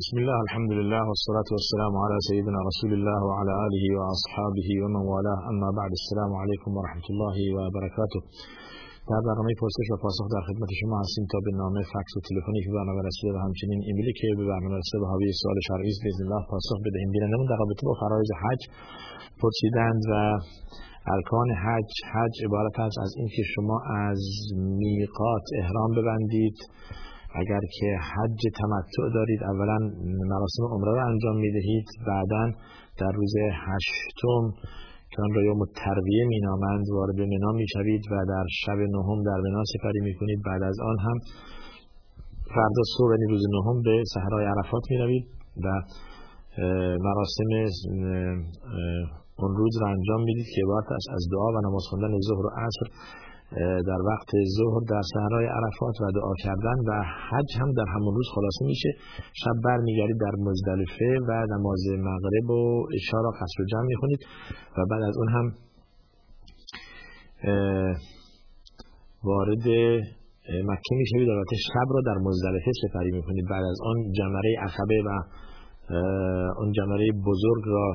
بسم الله الحمد لله والصلاة والسلام على سيدنا رسول الله وعلى آله وأصحابه ومن والاه اما بعد السلام عليكم ورحمة الله وبركاته در برنامه پرسش و پاسخ در خدمت شما هستیم تا به نامه فکس و تلفنی که برنامه رسیده و همچنین ایمیلی که به برنامه رسیده به حاوی سوال شرعی است باذن الله پاسخ بدهیم بینندمون در رابطه با فرایض حج پرسیدند و ارکان حج حج عبارت است از اینکه شما از میقات احرام ببندید اگر که حج تمتع دارید اولا مراسم عمره رو انجام می‌دهید. بعدا در روز هشتم که آن را یوم ترویه مینامند وارد منا می‌شوید و در شب نهم در منا سپری می‌کنید. بعد از آن هم فردا صبح یعنی روز نهم به صحرای عرفات می‌روید و مراسم اون روز را انجام می‌دید که عبارت از دعا و نماز خواندن ظهر و عصر در وقت ظهر در صحرای عرفات و دعا کردن و حج هم در همون روز خلاصه میشه. شب برمیگردید در مزدلفه و نماز مغرب و اشاره را قصر جمع می‌خونید و بعد از اون هم وارد مکه می‌شوید. البته شب را در مزدلفه سپری می‌کنید بعد از آن جمره عقبه و اون جمره بزرگ را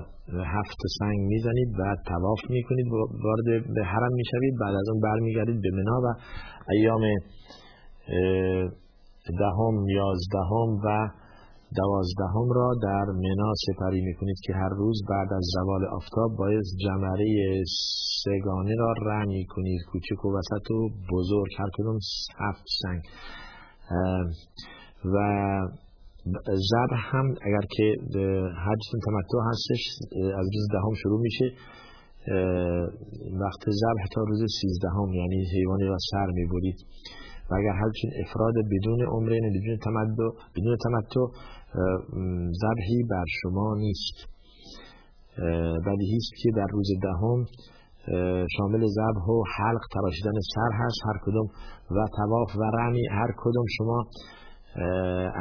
هفت سنگ می‌زنید و تواف می‌کنید وارد به حرم می‌شوید بعد از اون برمیگردید به منا و ایام دهم یازدهم و دوازدهم را در منا سپری می‌کنید که هر روز بعد از زوال آفتاب باید جمره سگانه را رمی کنید کوچک و وسط و بزرگ هر کدوم هفت سنگ. و زبر هم اگر که حجتون تمتع هستش از روز دهم شروع میشه وقت زبر تا روز سیزدهم یعنی حیوانی را سر می‌برید و اگر حجتون افراد بدون عمره یعنی بدون تمتع بدون تمتع ذبحی بر شما نیست. بدیهی است که در روز دهم شامل ذبح و حلق تراشیدن سر هست هر کدوم و تواف و رمی هر کدوم شما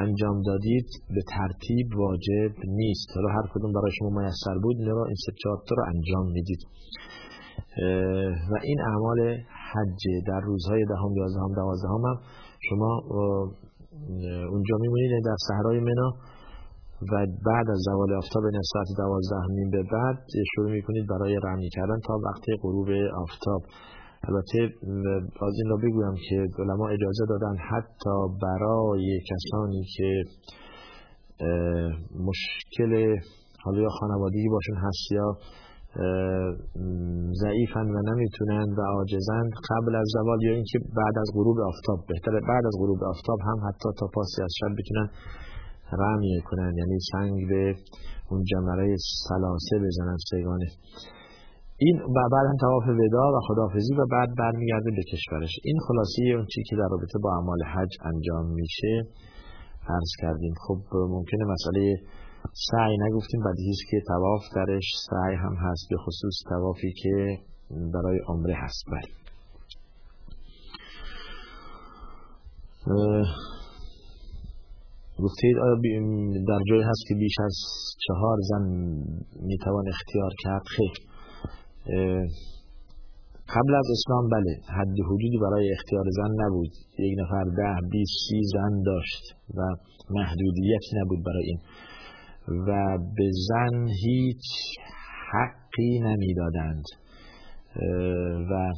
انجام دادید به ترتیب واجب نیست. حالا هر کدوم برای شما میسر بود این را این سه چهار رو انجام می‌دید. و این اعمال حج در روزهای دهم یازدهم دوازدهم هم شما اونجا میمونید یعنی در صحرای منا و بعد از زوال آفتاب این ساعت دوازده نیم به بعد شروع می‌کنید برای رمی کردن تا وقت غروب آفتاب. البته از این را بگویم که علما اجازه دادن حتی برای کسانی که مشکل حالا یا خانوادگی باشون هست یا ضعیفن و نمی‌تونن و عاجزن قبل از زوال یا اینکه بعد از غروب آفتاب بهتره بعد از غروب آفتاب هم حتی تا پاسی از شب بتونن رمی کنن. یعنی سنگ به اون جمره سلاسه بزنن سیگانه این و بعد هم تواف ودا و خدافزی و بعد برمیگرده به کشورش. این خلاصی اون چی که در رابطه با اعمال حج انجام میشه عرض کردیم. خب ممکنه مسئله سعی نگفتیم بدیهی که تواف درش سعی هم هست به خصوص توافی که برای عمره هست. بله. گفتید آیا در جای هست که بیش از چهار زن می‌توان اختیار کرد؟ خیلی قبل از اسلام بله حد حدودی برای اختیار زن نبود. یک نفر ده بیس سی زن داشت و محدودیتی نبود برای این. و به زن هیچ حقی نمی‌دادند. و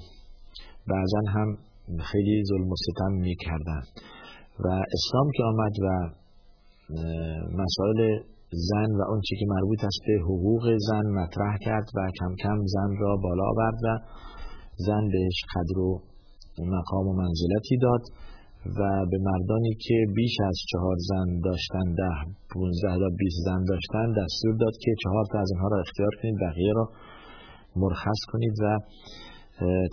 بعضا هم خیلی ظلم و ستم می‌کردند. و اسلام که آمد و مسائل زن و چی که مربوط است به حقوق زن مطرح کرد و کم کم زن را بالا آورد و زن بهش قدر و مقام و منزلتی داد و به مردانی که بیش از چهار زن داشتن ده پونزده تا بیست زن داشتن دستور داد که چهار تا از اینها را اختیار کنید بقیه را مرخص کنید و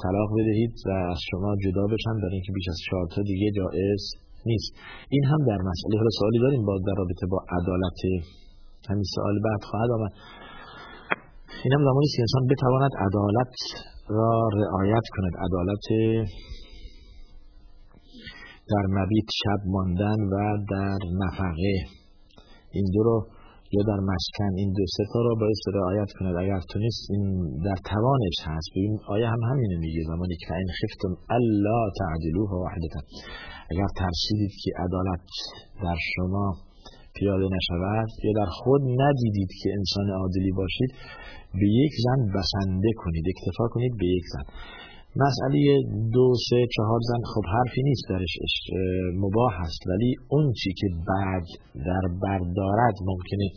طلاق بدهید و از شما جدا بشن برای اینکه بیش از چهار تا دیگه جایز نیست. این هم در مسئله حالا سوالی داریم با در رابطه با عدالت همین سوال بعد خواهد آمد. این هم زمانی که انسان بتواند عدالت را رعایت کند. عدالت در مبیت شب ماندن و در نفقه. این دو رو یا در مسکن این دو ستا رو باید رعایت کند. اگر تونست این در توانش هست. ببین آیه هم همینه میگه. زمانی که این خفتم الا و وحدتا اگر ترسیدید که عدالت در شما پیاده نشود. یا در خود ندیدید که انسان عادلی باشید به یک زن بسنده کنید اکتفا کنید به یک زن. مسئله دو سه چهار زن خب حرفی نیست درش مباح است. ولی اون چی که بعد در بردارد ممکنه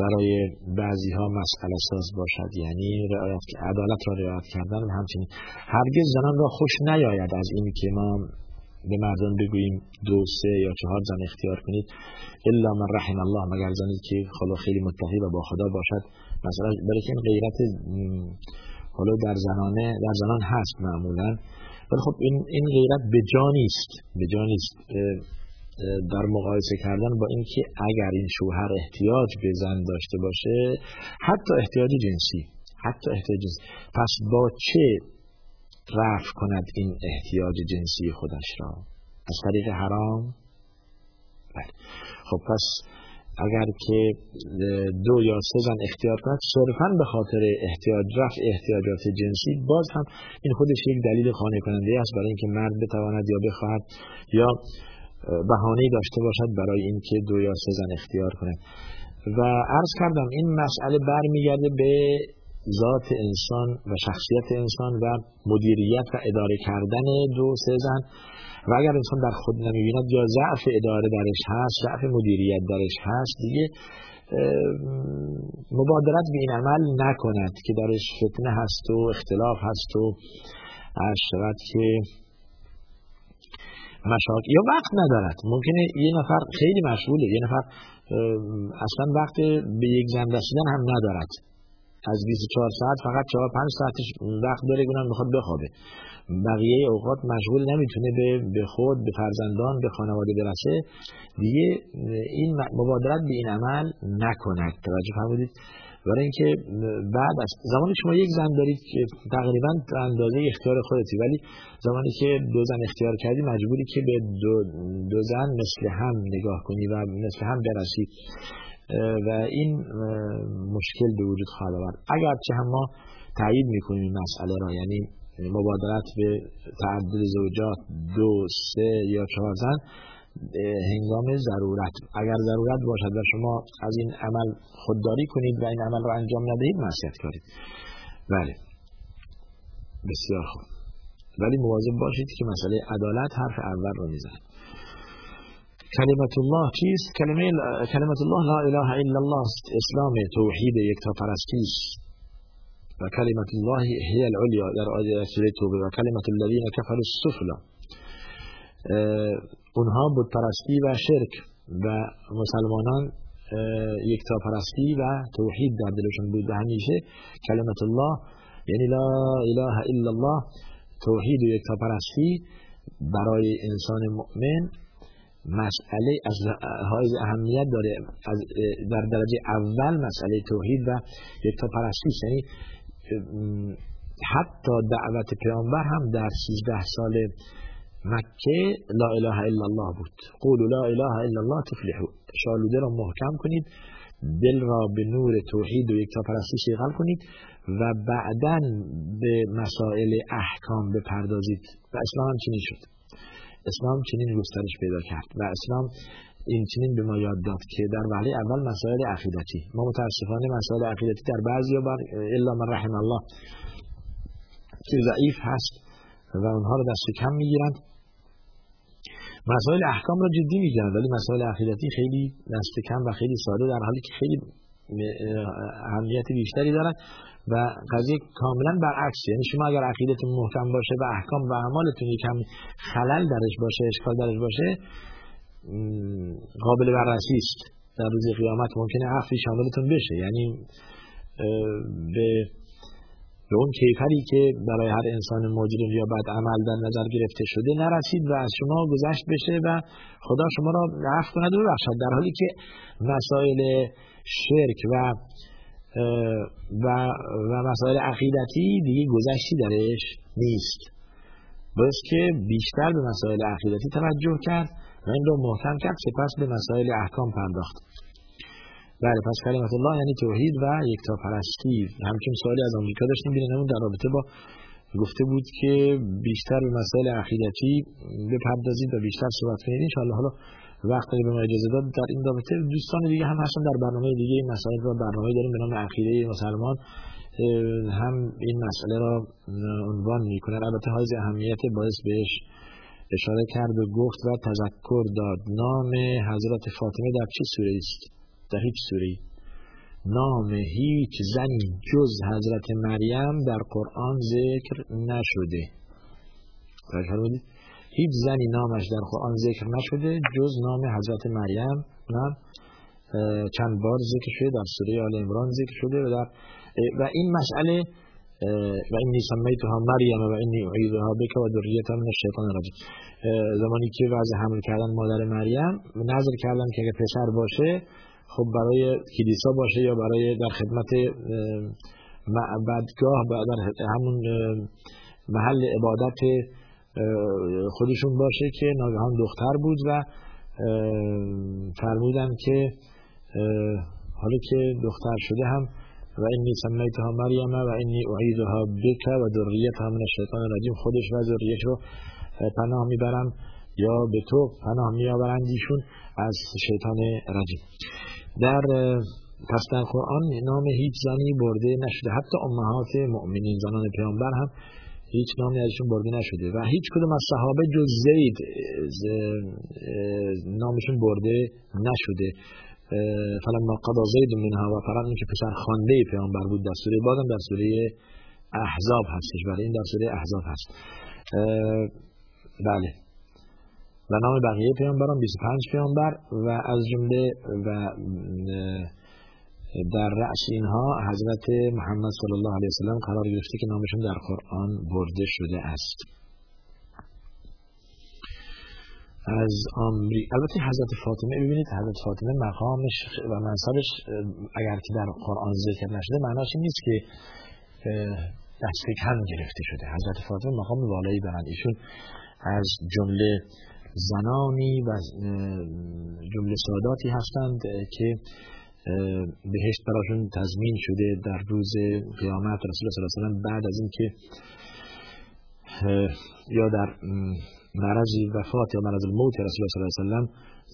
برای بعضی ها مسئله ساز باشد. یعنی رعایت عدالت را رعایت کردن و همچنین. هرگز زنان را خوش نیاید از این که ما به مردان بگوییم دو سه یا چهار زن اختیار کنید. الا من رحم الله مگر زنی که خدا خیلی متقی و با خدا باشد. مثلا برای این غیرت حالا در زنانه در زنان هست معمولا. ولی خب این این غیرت به جا نیست به جا نیست. در مقایسه کردن با اینکه اگر این شوهر احتیاج به زن داشته باشه حتی احتیاج جنسی حتی احتیاج جنسی. پس با چه رفع کند این احتیاج جنسی خودش را. از طریق حرام؟ بله. خب پس اگر که دو یا سه زن اختیار کند صرفا به خاطر احتیاج رفع احتیاجات جنسی باز هم این خودش یک دلیل خانه کننده است برای اینکه مرد بتواند یا بخواهد یا بهانه داشته باشد برای اینکه دو یا سه زن اختیار کند. و عرض کردم این مسئله برمیگرده به ذات انسان و شخصیت انسان و مدیریت و اداره کردن دو سه زن. و اگر انسان در خود نمی‌بیند یا ضعف اداره درش هست ضعف مدیریت درش هست دیگه مبادرت به این عمل نکند که درش فتنه هست و اختلاف هست و شود که مشاق. یا وقت ندارد. ممکنه یه نفر خیلی مشغوله. یه نفر اصلا وقت به یک زن رسیدن هم ندارد. از 24 ساعت فقط 4 5 ساعتش وقت داره گونم می‌خواد بخوابه. بقیه اوقات مشغول نمی‌تونه به خود به فرزندان به خانواده برسه. دیگه این مبادرت به این عمل نکند. توجه فرمودید. برای اینکه بعد از زمانی شما یک زن دارید که تقریبا اندازه اختیار خودتی ولی زمانی که دو زن اختیار کردی مجبوری که به دو, دو زن مثل هم نگاه کنی و مثل هم برسی. و این مشکل به وجود خواهد آورد. اگرچه هم ما تایید می‌کنیم این مسئله را یعنی مبادرت به تعدد زوجات دو سه یا چهار زن هنگام ضرورت. اگر ضرورت باشد و شما از این عمل خودداری کنید و این عمل را انجام ندهید معصیت کارید. بله. بسیار خوب. ولی مواظب باشید که مسئله عدالت حرف اول رو می‌زنید کلمت الله چیست؟ کلمه کلمت الله لا اله الا الله اسلام توحید یکتا پرستی و کلمت الله هی العلیا در آیه سوره توبه. و کلمت الذین کفروا السفلا اونها بود پرستی و شرک و مسلمانان یکتا پرستی و توحید در دلشون بود و همیشه. کلمت الله یعنی لا اله الا الله توحید و یکتا پرستی برای انسان مؤمن مسئله از های اهمیت داره. در درجه اول مسئله توحید و یکتا پرستی یعنی حتی دعوت پیامبر هم در 13 سال مکه لا اله الا الله بود. قولوا لا اله الا الله تفلحوا. شالوده را محکم کنید. دل را به نور توحید و یکتا پرستی شغل کنید و بعدا به مسائل احکام بپردازید. و اسلام هم چنین شد. اسلام چنین گسترش پیدا کرد و اسلام این چنین به ما یاد داد که در وحله اول مسائل عقیدتی. ما متاسفانه مسائل عقیدتی در بعضی بر الا من رحم الله که ضعیف هست و اونها رو دست کم می‌گیرند. مسائل احکام را جدی می‌گیرند ولی مسائل عقیدتی خیلی دست کم و خیلی ساده در حالی که خیلی اهمیت بیشتری دارد و قضیه کاملا برعکس یعنی شما اگر عقیدتون محکم باشه و احکام و اعمالتون یکم خلل درش باشه اشکال درش باشه قابل بررسی است. در روز قیامت ممکنه عفوی شاملتون بشه. یعنی به به اون کیفری که برای هر انسان مجرم یا بد عمل در نظر گرفته شده نرسید و از شما گذشت بشه و خدا شما را عفو کند و ببخشد. در حالی که مسائل شرک و و, و مسائل عقیدتی دیگه گذشتی درش نیست. باید که بیشتر به مسائل عقیدتی توجه کرد و این رو محکم کرد سپس به مسائل احکام پرداخت. بله پس کلمت الله یعنی توحید و یکتا پرستی. همچون سوالی از آمریکا داشتیم بینیم در رابطه با گفته بود که بیشتر به مسائل عقیدتی بپردازید و بیشتر صحبت کنید. انشاءالله حالا وقتی به ما اجازه داد در این رابطه دوستان دیگه هم هستن در برنامه دیگه این مسائل را برنامه داریم به نام عقیده مسلمان. هم این مسئله را عنوان می‌کنن البته های اهمیت باعث بهش اشاره کرد و گفت و تذکر داد. نام حضرت فاطمه در چه سوره است؟ در هیچ سوره نام هیچ زنی جز حضرت مریم در قرآن ذکر نشده. هیچ زنی نامش در قرآن ذکر نشده جز نام حضرت مریم نام چند بار ذکر شده در سوره آل عمران ذکر شده و در و این مسئله و اینی سمیتها مریم و اینی اعیدها بک و ذریتها من الشیطان الرجیم. زمانی که وضع حمل کردن مادر مریم نظر کردن که اگه پسر باشه خب برای کلیسا باشه یا برای در خدمت معبدگاه در همون محل عبادت خودشون باشه که ناگهان دختر بود و فرمودن که حالا که دختر شده هم و اینی سمیتها مریم و اینی اعیدها بک و ذریتها من الشیطان الرجیم خودش و ذریت رو پناه می‌برم یا به تو پناه میآورند ایشون از شیطان رجیم. در پس در قرآن نام هیچ زنی برده نشده. حتی امهات مؤمنین زنان پیامبر هم هیچ نامی ازشون برده نشده و هیچ کدوم از صحابه جز زید نامشون برده نشده. فلما قضا زید منها و فقط این که پسر خانده پیامبر بود در سوره بازم در سوره احزاب هستش. برای این در سوره احزاب هست. بله. و نام بقیه پیامبران 25 پیامبر و از جمله و در رأس اینها حضرت محمد صلی الله علیه وسلم قرار گرفته که نامشون در قرآن برده شده است. از آمری البته حضرت فاطمه ببینید حضرت فاطمه مقامش و منصبش اگر که در قرآن ذکر نشده معناش این نیست که دست کم گرفته شده. حضرت فاطمه مقام والایی دارند ایشون از جمله زنانی و جمله ساداتی هستند که بهشت براشون تضمین شده در روز قیامت رسول الله صلی الله علیه وسلم بعد از اینکه یا در مرض وفات یا مرض الموت رسول الله صلی الله علیه وسلم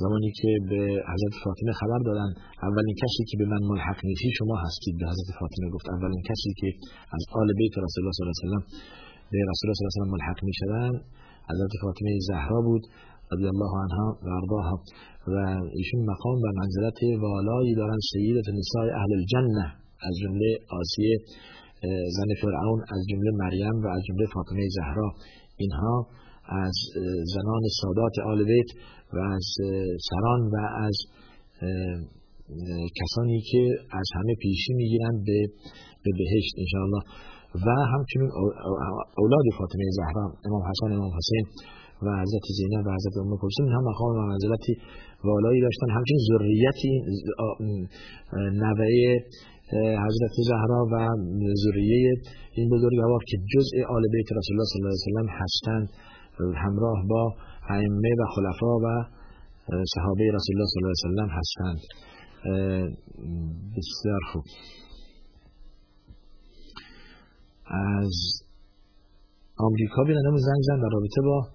زمانی که به حضرت فاطمه خبر دادن اولین کسی که به من ملحق میشی شما هستید به حضرت فاطمه گفت. اولین کسی که از آل بیت رسول الله صلی الله علیه وسلم به رسول الله صلی الله علیه وسلم ملحق می‌شدن حضرت فاطمه زهرا بود. رضی الله عنها و ارضاها. و ایشون مقام و منزلت والایی دارن سیدت نسای اهل الجنه. از جمله آسیه زن فرعون از جمله مریم و از جمله فاطمه زهرا. اینها از زنان سادات آل بیت و از سران و از کسانی که از همه پیشی می‌گیرند به به بهشت انشاءالله. و همچنین اولاد فاطمه زهرا امام حسن امام حسین. و حضرت زینب و حضرت ام کلثوم هم مقام و منزلتی والایی داشتن. همچنین ذریتی نوه حضرت زهرا و ذریه این بزرگوار که جزء آل بیت رسول الله صلی الله علیه وسلم هستند همراه با ائمه و خلفا و صحابه رسول الله صلی الله علیه وسلم هستند بسیار خوب. از آمریکا بیرنم زنگ زن در رابطه با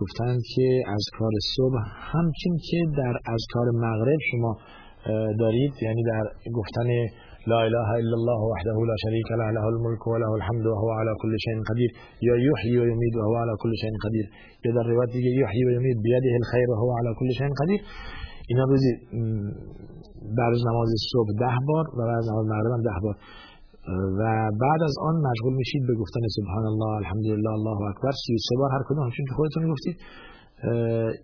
گفتند که از کار صبح همچین که در از کار مغرب شما دارید یعنی در گفتن لا اله الا الله وحده لا شريك له له الملك وله الحمد وهو على كل شيء قدير یا یحیی و یمید وهو على كل شيء قدیر. یا در روایت دیگه یحیی و یمید بیده الخیر وهو على كل شيء قدیر. اینا روزی بعد از نماز صبح ده بار و بعد از نماز مغرب ده بار. و بعد از آن مشغول میشید به گفتن سبحان الله الحمدلله الله اکبر. 33 بار هر کدوم همچون که خودتون گفتید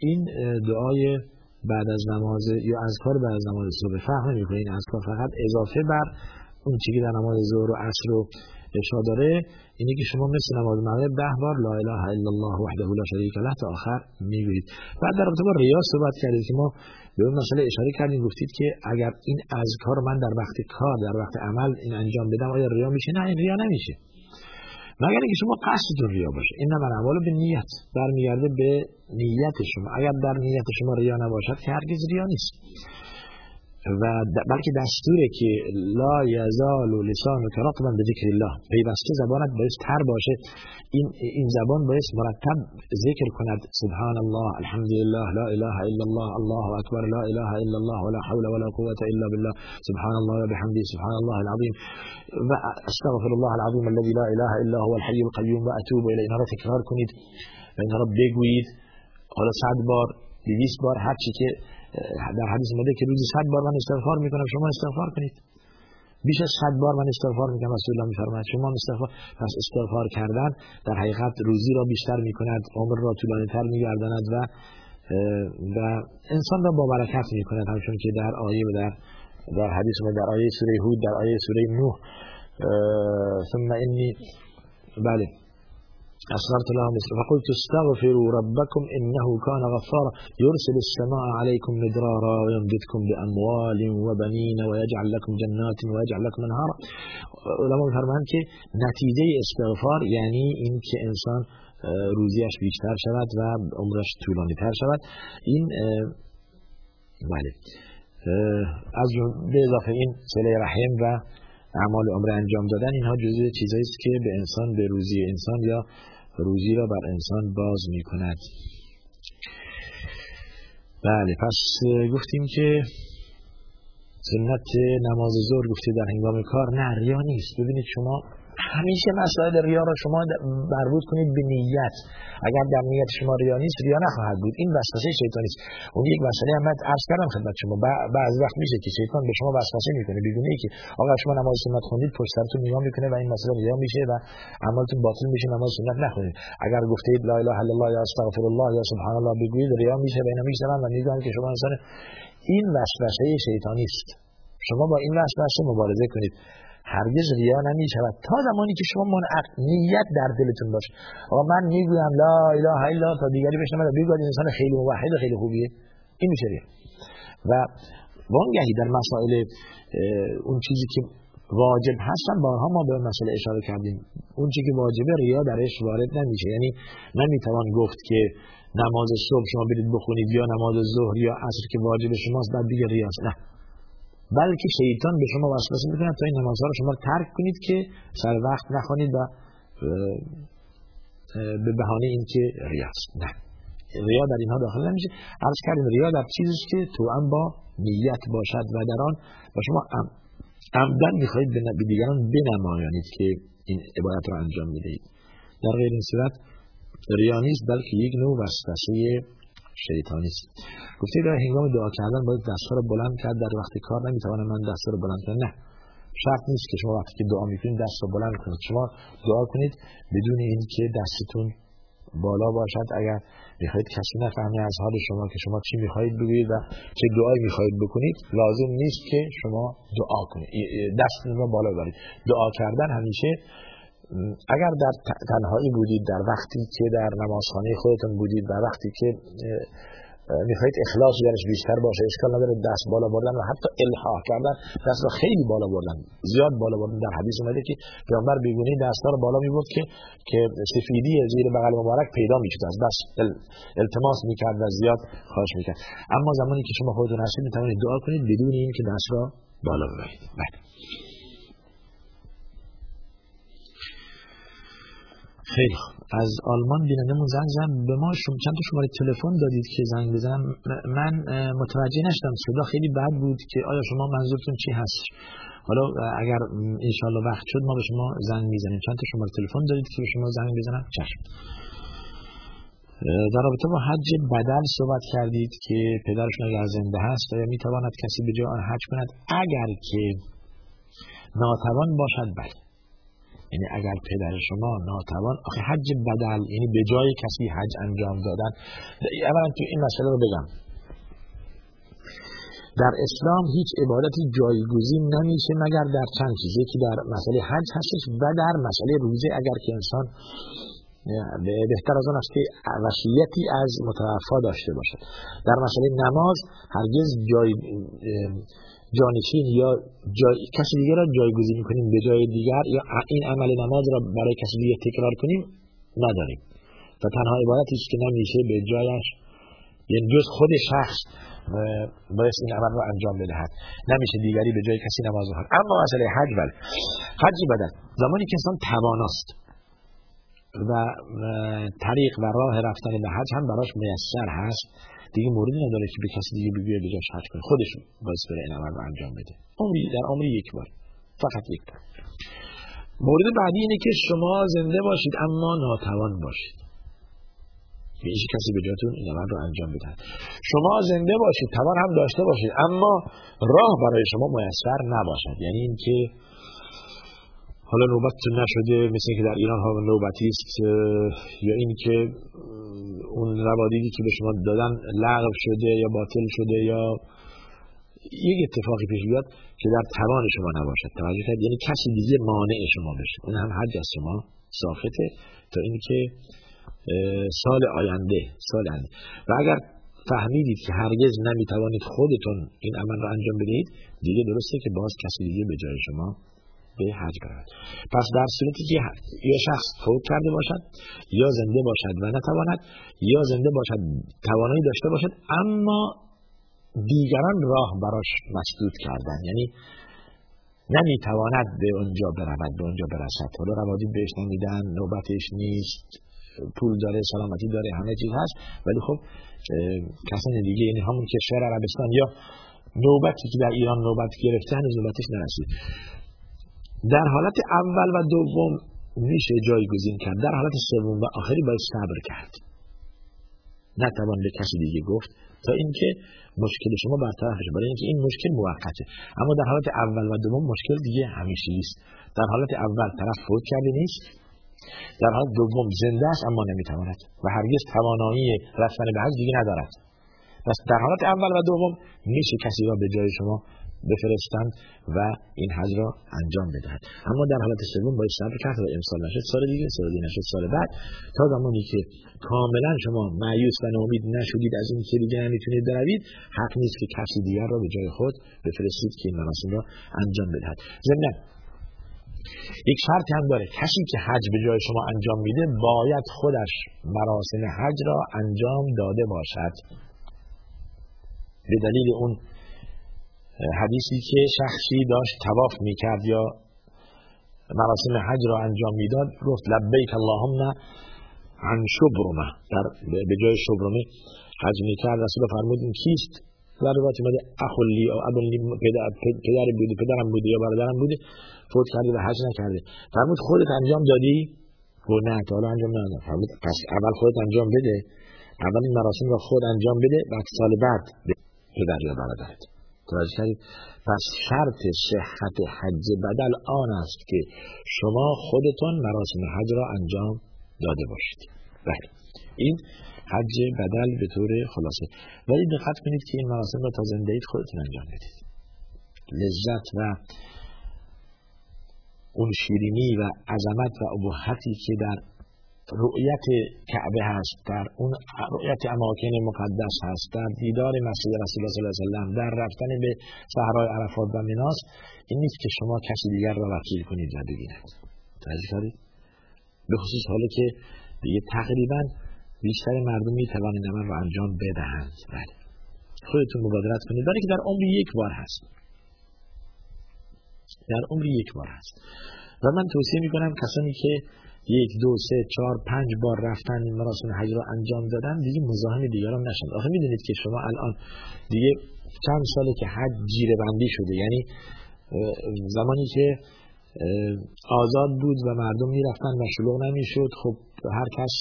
این دعای بعد از نماز یا اذکار بعد از نماز صبح. فهم نمی‌کنه. این اذکار فقط اضافه بر اون چیزی در نماز ظهر و عصر و عشا داره. اینه که شما مثل نماز مغرب ده بار لا اله الا الله وحده لا شریک له تا آخر می‌گویید بعد در رابطه با ریا صحبت کردید که ما به اون مسئله اشاره کردیم گفتید که اگر این اذکار من در وقت کار در وقت عمل این انجام بدم آیا ریا میشه؟ نه این ریا نمیشه. مگر اینکه شما قصدتون ریا باشه این نمر اول به نیت برمیگرده به نیت شما. اگر در نیت شما ریا نباشد که هرگز ریا نیست. و بلکه دستوره که لا یزال و لسان و رطبا به ذکر الله. پیوسته زبانت باید تر باشه. این این زبان باید مرتب ذکر کند. سبحان الله الحمد لله لا اله الا الله الله اکبر لا اله الا الله ولا حول ولا قوه الا بالله. سبحان الله وبحمده سبحان الله العظیم. و استغفر الله العظیم الذي لا اله الا هو الحي القيوم و اتوب الیه. اینا را تکرار کنید. و اینا را بگویید. حالا صد بار 200 بار هر چی که در حدیث اومده که روزی 100 بار من استغفار می‌کنم شما استغفار کنید. بیش از 100 بار من استغفار می‌کنم رسول الله میفرماید. شما استغفار پس استغفار کردن در حقیقت روزی را بیشتر می‌کند عمر را طولانی تر میگرداند و و انسان را با برکت می‌کند. همچون که در آیه و در در حدیث در آیه سوره هود در آیه سوره نوح ثم انی بله. أسررت لهم مثل فقلت استغفروا ربكم إنه كان غفارا. يرسل السماء عليكم مدرارا ويمددكم بأموال وبنين ويجعل لكم جنات ويجعل لكم أنهارا. علماء فرمان که نتیجه استغفار این که إنسان روزیش بیشتر شود و عمرش تر شود. این بله. از به اضافه این سله رحم و اعمال عمر انجام دادن اینها جزء چیزایی است که به انسان به روزی انسان یا روزی را بر انسان باز می کند بله پس گفتیم که سنت نماز ظهر گفته در هنگام کار نه ریا نیست. ببینید شما همیشه مسائل ریا را شما مربوط کنید به نیت. اگر در نیت شما ریا نیست ریا نخواهد بود. این وسوسه شیطانی است. اون یک مسئله هم عرض کردم خدمت شما. بعضی وقت میشه که شیطان به شما وسوسه می‌کنه. بدون اینکه آقا شما نماز سنت خوندید پشت سرتون نگاه می‌کنه و این مسئله ریا میشه و عملتون باطل میشه نماز سنت نخونید. اگر گفتید لا اله الا الله یا استغفر الله یا سبحان الله بگویید ریا میشه و اینا میشن و میگن که شما انسان این وسوسه شیطانی است. شما با این وسوسه مبارزه کنید. هرگز ریا نمی شود تا زمانی که شما منعقد نیت در دلتون باشه. آقا من می‌گویم لا اله الا تا دیگری بشنم بگوید انسان خیلی موحد و خیلی خوبیه. این میشه ریا. و وانگهی در مسائل اون چیزی که واجب هستن بارها ما به مسئله اشاره کردیم. اون چیزی که واجبه ریا درش وارد نمیشه. یعنی نمی‌توان گفت که نماز صبح شما برید بخونید یا نماز ظهر یا عصر که واجب شماست بعد دیگه ریاست نه. بلکه شیطان به شما وسوسه می‌کنه تا این نمازها رو شما ترک کنید که سر وقت نخوانید و به بهانه اینکه ریاست نه. ریا در اینها داخل نمیشه. عرض کردیم ریا در چیزی که تو هم با نیت باشد و در آن و شما عمدن می‌خواهید به دیگران بنمایانید که این عبادت رو انجام می‌دهید. در غیر این صورت ریا نیست بلکه یک نوع وسوسه شیطانی است. گفته در هنگام دعا کردن باید دستها رو بلند کرد. در وقت کار نمی‌توانم من دست رو بلند کنم. نه. شرط نیست که شما وقتی که دعا می‌کنید دست رو بلند کنید. شما دعا کنید بدون اینکه دستتون بالا باشد. اگر می‌خواهید کسی نفهمه از حال شما که شما چی می‌خواهید بگویید و چه دعایی می‌خواهید بکنید لازم نیست که شما دعا کنید. دستتون رو بالا ببرید. دعا کردن همیشه اگر در تنهایی بودید در وقتی که در نمازخانه خودتون بودید و وقتی که می‌خواهید اخلاص درش بیشتر باشه اشکال نداره دست بالا بردن و حتی الحاح کردن دست رو خیلی بالا بردن زیاد بالا بردن. در حدیث اومده که پیامبر بیگونی دست رو بالا می‌برد که که سفیدی زیر بغل مبارک پیدا می‌شد از دست التماس می‌کرد و زیاد خواهش می‌کرد. اما زمانی که شما خودتون هستید می‌توانید دعا کنید بدون اینکه دست را بالا ببرید. بله. خیلی از آلمان بینندمون زنگ زن به ما شم... چند تا شماره تلفن دادید که زنگ بزنم من متوجه نشدم صدا خیلی بد بود که آیا شما منظورتون چی هست؟ حالا اگر انشالله وقت شد ما به شما زنگ می‌زنیم. چند تا شماره تلفن دادید که به شما زنگ بزنم چشم. در رابطه با حج بدل صحبت کردید که پدرشون اگر زنده هست یا می‌تواند کسی به جای حج کند؟ اگر که ناتوان باشد بله. یعنی اگر پدر شما ناتوان آخه حج بدل یعنی به جای کسی حج انجام دادن. اولا تو این مسئله رو بگم. در اسلام هیچ عبادتی جایگزین نمیشه مگر در چند چیزی که در مسئله حج هستش و در مسئله روزه. اگر که انسان بهتر از آن است که وصیتی از متوفا داشته باشد. در مسئله نماز هرگز جای جانشین یا جای... کسی دیگر را جایگزین کنیم به جای دیگر یا این عمل نماز را برای کسی دیگر تکرار کنیم؟ نداریم. و تنها عبادتی است که نمیشه به جایش یعنی جز خود شخص باید این عمل رو انجام بدهد. نمیشه دیگری به جای کسی نماز بخواند اما مسئله حج بله. حج بدن. زمانی که انسان تواناست و طریق و راه رفتن به حج هم براش میسر هست. دیگه موردی نداره که به کسی دیگه بگویه به حج کنه. خودش باید بره این عمل رو انجام بده. عمری در عمری یک بار. فقط یک بار. مورد بعدی اینه که شما زنده باشید اما ناتوان باشید. به هیچ کسی به جاتون این عمل رو انجام بدهد شما زنده باشید توان هم داشته باشید اما راه برای شما میسر نباشد. یعنی اینکه حالا نوبتتون نشده مثل که در ایران ها نوبتی است یا اینکه اون روادیدی که به شما دادن لغو شده یا باطل شده یا یک اتفاقی پیش بیاد که در توان شما نباشد. توجه کرد یعنی کسی دیگه مانع شما بشه. اون هم حج از شما ساخته تا اینکه سال آینده سال آینده. و اگر فهمیدید که هرگز نمی‌توانید خودتون این عمل رو انجام بدهید دیگه درسته که باز کسی دیگه به جای شما به حج برود. پس در صورتی که یا شخص فوت کرده باشد یا زنده باشد و نتواند یا زنده باشد توانایی داشته باشد اما دیگران راه براش مسدود کردن یعنی نمی‌تواند به اونجا برود به اونجا برسد. حالا روادی بهش نمیدن نوبتش نیست پول داره سلامتی داره همه چیز هست. ولی خب کسان دیگه یعنی همون کشور عربستان یا نوبتی که در ایران نوبت گرفته هنوز نوبتش نرسید. در حالت اول و دوم میشه جایگزین کرد. در حالت سوم و آخری باید صبر کرد. نتوان به کسی دیگه گفت تا اینکه مشکل شما برطرف بشه. برای اینکه این مشکل موقته. اما در حالت اول و دوم مشکل دیگه همیشه است. در حالت اول طرف فوت کرده نیست. در حالت دوم زنده است اما نمی‌تواند و هرگز توانایی رفتن به حج دیگه ندارد. پس در حالت اول و دوم میشه کسی را به جای شما بفرستند و این حج را انجام بدهد. اما در حالت سوم باید صبر کرد و امسال نشد سال دیگه سال دیگه نشد سال بعد. تا زمانی که کاملا شما معیوس و ناامید نشدید از این که دیگه نمی‌تونید بروید حق نیست که کسی دیگر را به جای خود بفرستید که این مراسم را انجام بدهد. ضمن یک شرط هم داره. کسی که حج به جای شما انجام میده باید خودش مراسم حج را انجام داده باشد. به دلیل اون حدیثی که شخصی داشت تواف می‌کرد یا مراسم حج را انجام می‌داد گفت لبیک اللهم عن شبرمه. در به جای شبرمه حج می‌کرد. رسول فرمود این کیست؟ در روایت اومده اخلی او ابلی پدر, پدر بوده پدرم بوده یا برادرم بوده فوت کرده و حج نکرده فرمود خودت انجام دادی؟ گفت نه تا حالا انجام ندادم. فرمود پس اول خودت انجام بده اول این مراسم را خود انجام بده بعد سال بعد پدر یا برادرت. توجه کردید پس شرط صحت حج بدل آن است که شما خودتون مراسم حج را انجام داده باشید. بله. این حج بدل به طور خلاصه. ولی دقت کنید که این مراسم را تا زنده اید خودتون انجام بدید لذت و اون شیرینی و عظمت و ابهتی که در رؤیت کعبه هست. در اون رؤیت اماکن مقدس هست. در دیدار مسجد رسول الله صلی الله علیه و سلم در رفتن به صحرای عرفات و مناس این نیست که شما کسی دیگر را وکیل کنید و ببیند. توجه به خصوص حالا که دیگه تقریبا بیشتر مردم می توانند عمل را انجام بدهند. بله. خودتون مبادرت کنید. برای که در عمری یک بار هست. در عمری یک بار هست. و من توصیه می کنم کسانی که یک دو سه چهار پنج بار رفتن مراسم حج را انجام دادن دیگه مزاحم دیگران نشن. آخه می‌دونید که شما الان دیگه چند ساله که حج جیره بندی شده یعنی زمانی که آزاد بود و مردم می‌رفتن و شلوغ نمی‌شد خب هر کس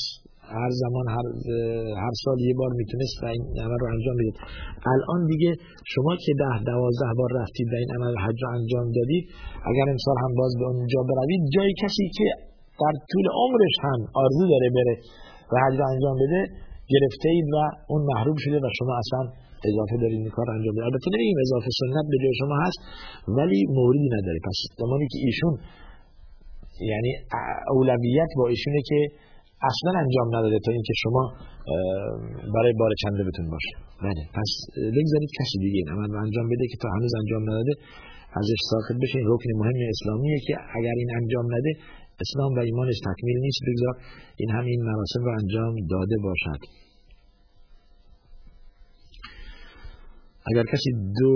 هر زمان هر, هر سال یه بار می‌تونست و این عمل رو انجام بدید الان دیگه شما که ده دوازده بار رفتید و این عمل حج رو انجام دادید اگر امسال هم باز به اونجا بروید جای کسی که در طول عمرش هم آرزو داره بره و حج انجام بده گرفته اید و اون محروم شده و شما اصلا اضافه دارید این کار انجام بده البته نمیگیم اضافه سنت به شما هست ولی موردی نداره. پس زمانی که ایشون یعنی اولویت با ایشونه که اصلا انجام نداده تا اینکه شما برای بار چنده بتون باشه. بله. پس بگذارید کسی دیگه این عمل انجام بده که تا هنوز انجام نداده ازش ساخت بشه. این رکن مهم اسلامیه که اگر این انجام نده اسلام و ایمانش تکمیل نیست بگذار این همین مراسم رو انجام داده باشد. اگر کسی دو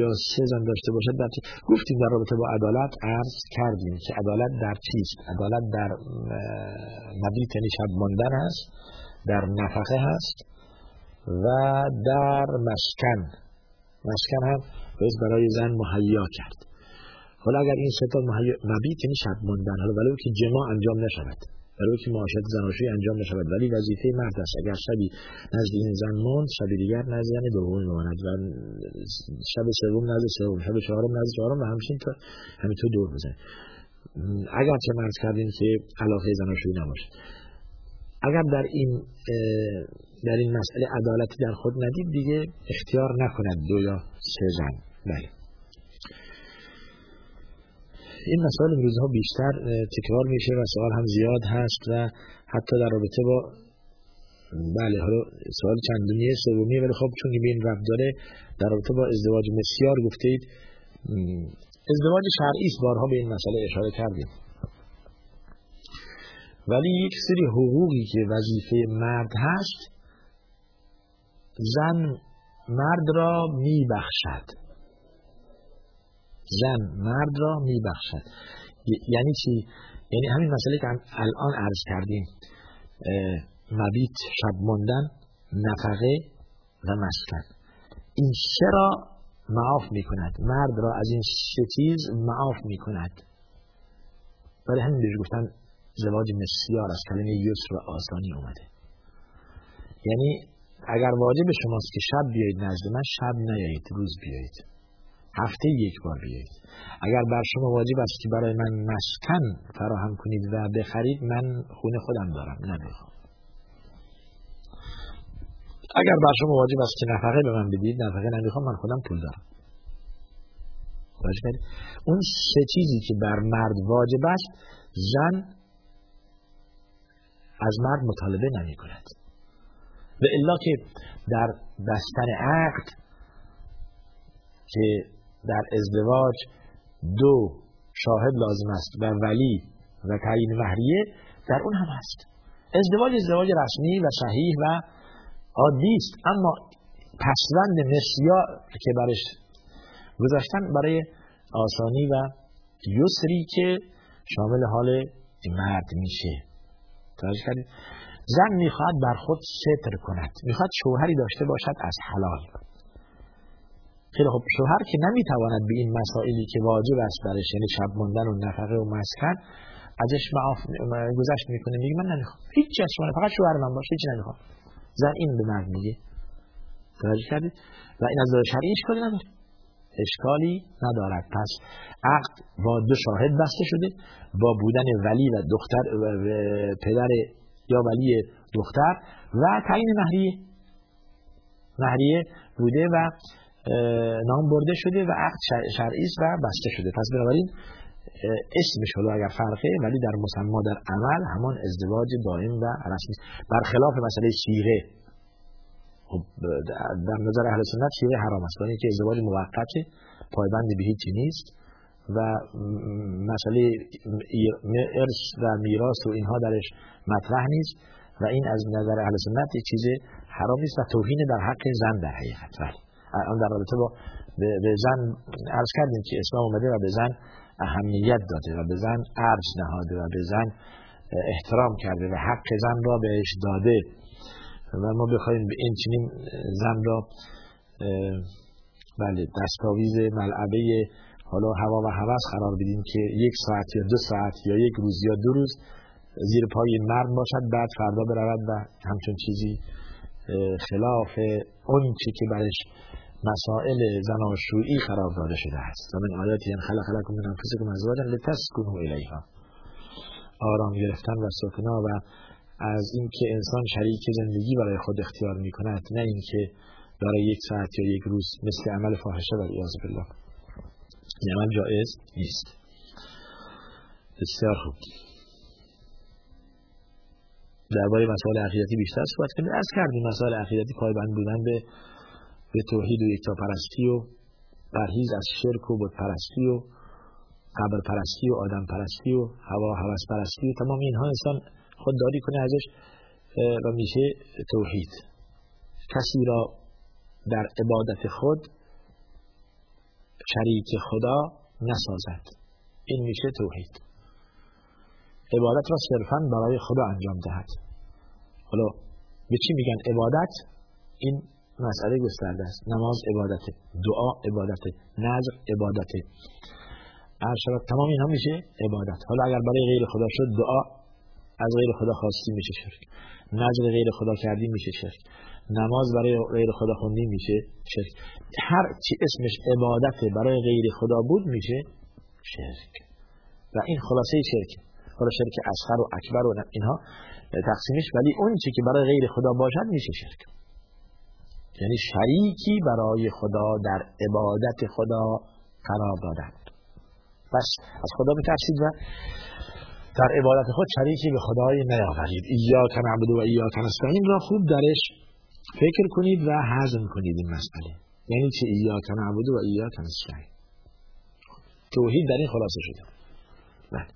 یا سه زن داشته باشد در گفتیم در رابطه با عدالت عرض کردیم که عدالت در چیست؟ عدالت در مبیت یعنی شب ماندن هست در نفقه هست و در مسکن. مسکن هم باید برای زن مهیا کرد. حالا اگر این ستا مبیت یعنی شب ماندن حالا ولو که جماع انجام نشود ولو که معاشرت زناشویی انجام نشود ولی وظیفه مرد است. اگر شبی نزد این زن ماند شب دیگر نزد یعنی دوم بماند و شب سوم نزد سوم شب چهارم نزد چهارم و همچین تا همینطور دور بزن. اگر چه مرز کردیم که علاقه زناشویی نباشه اگر در این در این مسئله عدالتی در خود ندید دیگه اختیار نکند دو یا سه زن. بله. این مسائل روزها بیشتر تکرار میشه و سوال هم زیاد هست و حتی در رابطه با بله حالا سوال چندمیه سومیه ولی خب چون به این داره در رابطه با ازدواج مسیار گفتید ازدواج شرعی است بارها به این مسئله اشاره کردیم. ولی یک سری حقوقی که وظیفه مرد هست زن مرد را میبخشد. زن مرد را میبخشد. یعنی چی؟ یعنی همین مسئله که الان عرض کردیم مبیت شب ماندن نفقه و مسکن. این سه را معاف می کند مرد را از این سه چیز معاف می کند برای همین بهش گفتن زواج مسیار از کلمه یسر و آسانی اومده. یعنی اگر واجب شماست که شب بیایید نزد من شب نیایید روز بیایید. هفته یک بار بیایید. اگر بر شما واجب است که برای من مسکن فراهم کنید و بخرید من خونه خودم دارم. نمی‌خوام اگر بر شما واجب است که نفقه به من بدید نفقه نمی‌خوام من خودم پول دارم. اون سه چیزی که بر مرد واجب است زن از مرد مطالبه نمی کند و الا که در بستن عقد که در ازدواج دو شاهد لازم است و ولی و تعیین مهریه در اون هم هست. ازدواج ازدواج رسمی و صحیح و عادی است. اما پسوند مسیا که برش گذاشتن برای آسانی و یسری که شامل حال مرد میشه. توجه کردید زن می‌خواد بر خود ستر کند. می‌خواد شوهری داشته باشد از حلال. خیلی خب شوهر که نمی‌تواند به این مسائلی که واجب است برش یعنی شب موندن و نفقه و مسکن ازش معاف گذشت می‌کنه میگه من نمی‌خوام. هیچ از شما فقط شوهر من باشه هیچ نمی‌خوام. زن این به مرد میگه. توجه کردید؟ و این از شرعی اشکالی نداره. اشکالی ندارد. پس عقد با دو شاهد بسته شده. با بودن ولی و دختر و پدر یا ولی دختر و تعیین مهریه. مهریه بوده و نام برده شده و عقد شرعی است و بسته شده. پس بنابراین اسمش حالا اگر فرقه ولی در مسما در عمل همان ازدواج دائم و رسمی برخلاف مسئله شیره خب در نظر اهل سنت شیره حرام است. که ازدواج موقت پایبند به هیچی نیست و مسئله ارث و میراث و اینها درش مطرح نیست و این از نظر اهل سنت چیز حرام نیست و توهین در حق زن در حقیقت. ولی الان در رابطه با به زن عرض کردیم که اسلام اومده و به زن اهمیت داده و به زن ارج نهاده و به زن احترام کرده و حق زن را بهش داده. و ما بخوایم به این چنین زن را بله دستاویز ملعبه حالا هوا و هوس قرار بدیم که یک ساعت یا دو ساعت یا یک روز یا دو روز زیر پای مرد باشد بعد فردا برود و همچون چیزی خلاف اون چی که برش مسائل زناشویی قرار داده شده است. و من آیاتی ان خلق لکم من انفسکم ازواجا لتسکنوا الیها. آرام گرفتن و سکنا و از اینکه انسان شریک زندگی برای خود اختیار می کند نه اینکه برای یک ساعت یا یک روز مثل عمل فاحشه و عیاذ بالله. این عمل جایز نیست. بسیار خوب. درباره مسائل عقیدتی بیشتر صحبت کنیم. از کردیم مسائل عقیدتی پایبند بودن به به توحید و یکتا پرستی و پرهیز از شرک و بود پرستی و قبر پرستی و آدم پرستی و هوا هوس پرستی و تمام اینها انسان خودداری کنه ازش و میشه توحید. کسی را در عبادت خود شریک خدا نسازد. این میشه توحید. عبادت را صرفا برای خدا انجام دهد. حالا به چی میگن عبادت؟ این مسئله گسترده است. نماز عبادت دعا عبادت نظر عبادت. ارشاد تمام اینها میشه عبادت. حالا اگر برای غیر خدا شد دعا از غیر خدا خواستی میشه شرک. نظر غیر خدا کردی میشه شرک. نماز برای غیر خدا خوندی میشه شرک. هر چی اسمش عبادت برای غیر خدا بود میشه شرک. و این خلاصه شرک. حالا شرک اصغر و اکبر و اینها تقسیمش ولی اون چی که برای غیر خدا باشد میشه شرک. یعنی شریکی برای خدا در عبادت خدا قرار دادند پس از خدا بترسید و در عبادت خود شریکی به خدای نیاورید. ایاک نعبد و ایاک نستعین. را خوب درش فکر کنید و هضم کنید این مسئله. یعنی چه ایاک نعبد و ایاک نستعین. توحید در این خلاصه شده. بله.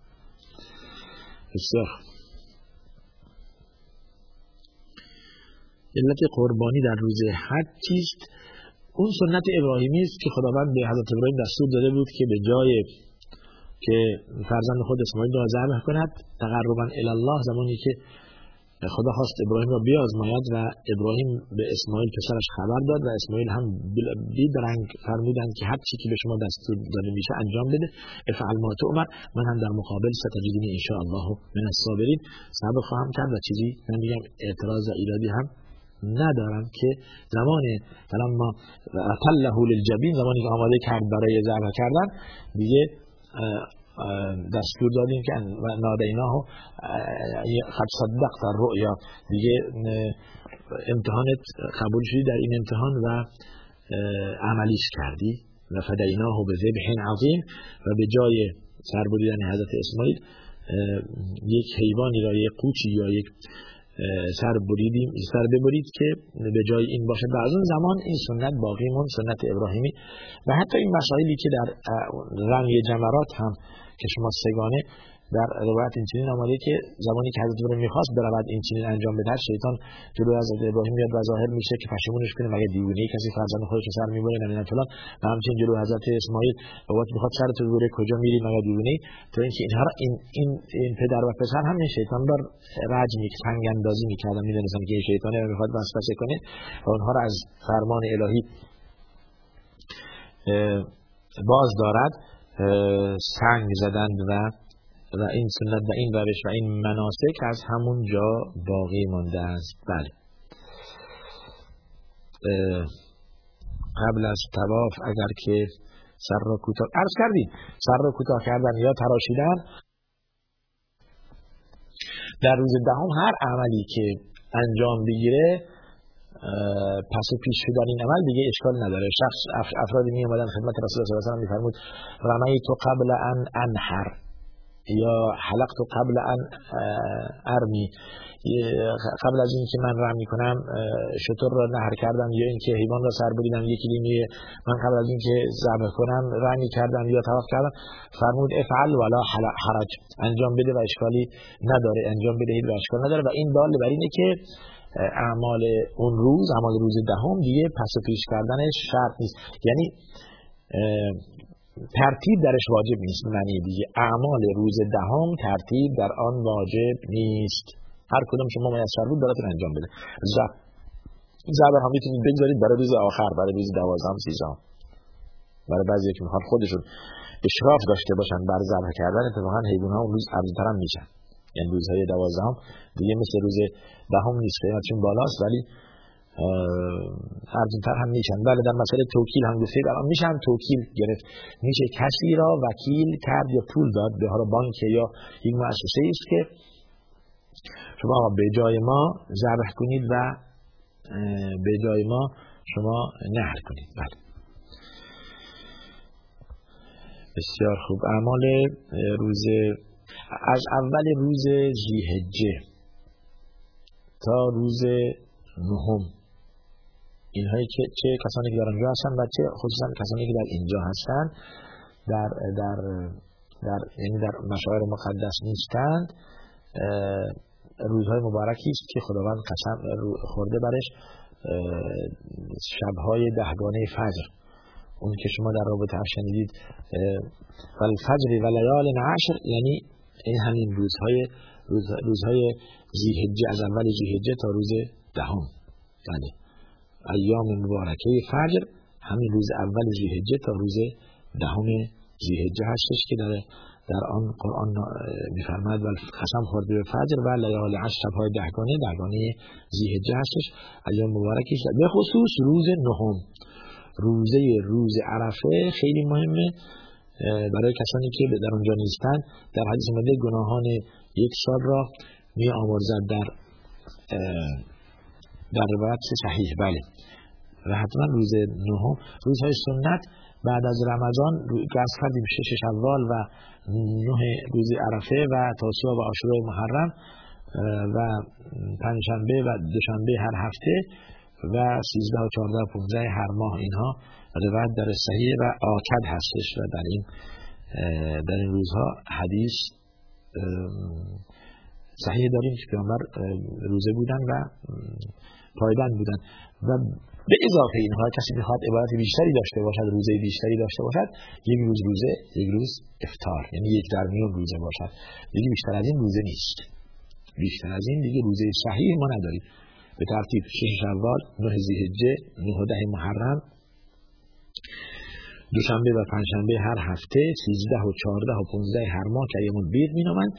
بسیار علت قربانی در روز حج چیست؟ اون سنت ابراهیمی است که خداوند به حضرت ابراهیم دستور داده بود که به جای که فرزند خود اسماعیل را ذبح کند تقربا الله زمانی که خدا خواست ابراهیم را بیازماید و ابراهیم به اسماعیل پسرش خبر داد و اسماعیل هم بیدرنگ فرمودند که هر چی که به شما دستور داده میشه انجام بده. افعل ما عمر من هم در مقابل ستجدینی ان الله من الصابرین. صبر خواهم کرد و چیزی من میگم اعتراض و ایرادی هم ندارم که زمان فلما له للجبین زمانی که آماده کرد برای ذبح کردن دیگه دستور دادیم که نادیناه خد صدق در رؤیا دیگه امتحانت قبول شدی در این امتحان و عملیش کردی. و فدیناه به ذبح عظیم و به جای سر بریدن حضرت اسماعیل یک حیوانی را یک قوچی یا یک سر بریدیم سر ببرید که به جای این باشه. از اون زمان این سنت باقی مون سنت ابراهیمی. و حتی این مسائلی که در رمی جمرات هم که شما سگانه در روایت این چنین آمده که زمانی که حضرت ابراهیم می‌خواست برود این چنین انجام بده شیطان جلوی حضرت ابراهیم میاد و ظاهر میشه که پشیمونش کنه. مگه دیوونه کسی فرزند خودش سر می‌بره؟ نه فلان. و همچنین جلوی حضرت اسماعیل بابات می‌خواد سرت رو بره کجا میری؟ مگه دیوونه تو اینکه اینها این این این پدر و پسر همین شیطان بر رج می سنگ اندازی می‌کردن می‌دونستن که شیطان می‌خواد وسوسه کنه. و اونها رو از فرمان الهی باز دارد سنگ زدند و و این سنت و این روش و این مناسک از همون جا باقی مانده است. بله. قبل از تواف اگر که سر را کوتاه عرض کردیم سر را کوتاه کردن یا تراشیدن در روز دهم هر عملی که انجام بگیره پس پیش شدن این عمل دیگه اشکال نداره. شخص افرادی می اومدن خدمت رسول الله صلی الله علیه و میفرمود رمیت قبل ان انحر. یا حلقت قبل ان ارمی. قبل از اینکه من رمی کنم شطور را نهر کردم یا اینکه حیوان را سر بریدم یکی لیمی من قبل از اینکه ذبح کنم رمی کردم یا طواف کردم. فرمود افعل ولا حرج. انجام بده و اشکالی نداره. انجام بدهید و اشکال نداره. و این دال بر اینه که اعمال اون روز اعمال روز دهم دیگه پس و پیش کردنش شرط نیست. یعنی ترتیب درش واجب نیست. معنی دیگه اعمال روز دهم ترتیب در آن واجب نیست. هر کدوم شما میسر بود براتون انجام بده. زبر هم می‌تونید بگذارید برای روز آخر برای روز دوازدهم سیزدهم. برای بعضی که می‌خوان خودشون اشراف داشته باشن بر ذبح کردن اتفاقا حیوان ها اون روز ارزتر هم میشن. یعنی روزهای دوازدهم دیگه مثل روز دهم نیست. قیمتشون بالاست ولی ارزونتر هم میشن. بله در مسئله توکیل هم گفتید. الان میشن توکیل گرفت. میشه کسی را وکیل کرد یا پول داد؟ به حالا بانک یا یک مؤسسه است که شما به جای ما ذبح کنید و به جای ما شما نهر کنید. بله. بسیار خوب. اعمال روز از اول روز زیهجه تا روز نهم. اینهایی که چه کسانی که در آنجا هستن و چه خصوصا کسانی که در اینجا هستن در در در یعنی در مشاعر مقدس نیستند روزهای مبارکی است که خداوند قسم خورده برش شبهای دهگانه فجر. اون که شما در رابطه اف شنیدید فجر و لیال عشر یعنی این همین روزهای روز روزهای زیهجه از اول زیهجه تا روز دهم. بله ایام مبارکه فجر همین روز اول زیهجه تا روز دهم زیهجه هستش که در در آن قرآن میفرماید و قسم خورد به فجر و لیال عشر شبهای دهگانه دهگانه زیهجه هستش. ایام مبارکش به خصوص روز نهم. روزه روز عرفه خیلی مهمه برای کسانی که در اونجا نیستن. در حدیث مده گناهان یک سال را می آمرزد در در روایت صحیح. بله. و حتما روز نهم روزهای سنت بعد از رمضان گرس کردیم شش شوال و نه روز عرفه و تاسوع و عاشورای محرم و پنجشنبه و دوشنبه هر هفته و 13 و 14 و 15 هر ماه اینها روایت در صحیح و آکد هستش و در این در این روزها حدیث صحیح داریم که پیامبر روزه بودن و پایبند بودن. و به اضافه اینها کسی می‌خواد عبادت بیشتری داشته باشد روزه بیشتری داشته باشد یک روز روزه یک روز افتار یعنی یک در میون روزه باشد. دیگه بیشتر از این روزه نیست. بیشتر از این دیگه روزه صحیح ما نداریم. به ترتیب شش شوال نه ذی‌حجه نه ده محرم. دوشنبه و پنجشنبه هر هفته 13 و 14 و 15 هر ماه که ایام بید مینامند.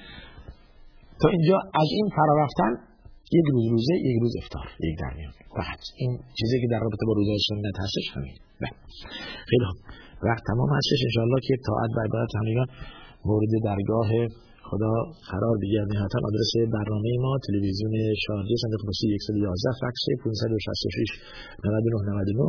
تا اینجا از این فرا رفتن یک روز روزه یک روز افتار یک در میان. فقط این چیزی که در رابطه با روزه سنت هستش همین. بله. خیلی خوب. وقت تمام هستش. انشاءالله که طاعت و عبادت همگان مورد درگاه خدا قرار بگیرد. نهایتا آدرس برنامه ما تلویزیون شارجه صندوق پستی 111 فکس 566 99 99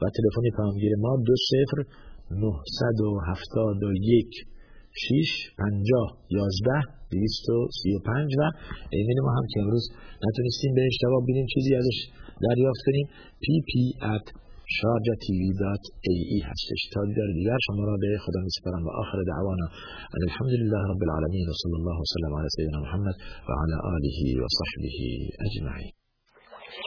و تلفن پیامگیر ما 20 971 6 50 11 235 و ایمیل ما هم که امروز نتونستیم بهش جواب بدیم چیزی ازش دریافت کنیم. pp at ای هستش. تا دیگر دیگر شما را به خدا میسپارم و آخر دعوانا ان الحمدلله رب العالمین و صلی الله وسلم علی سیدنا محمد و علی آله و صحبه اجمعین.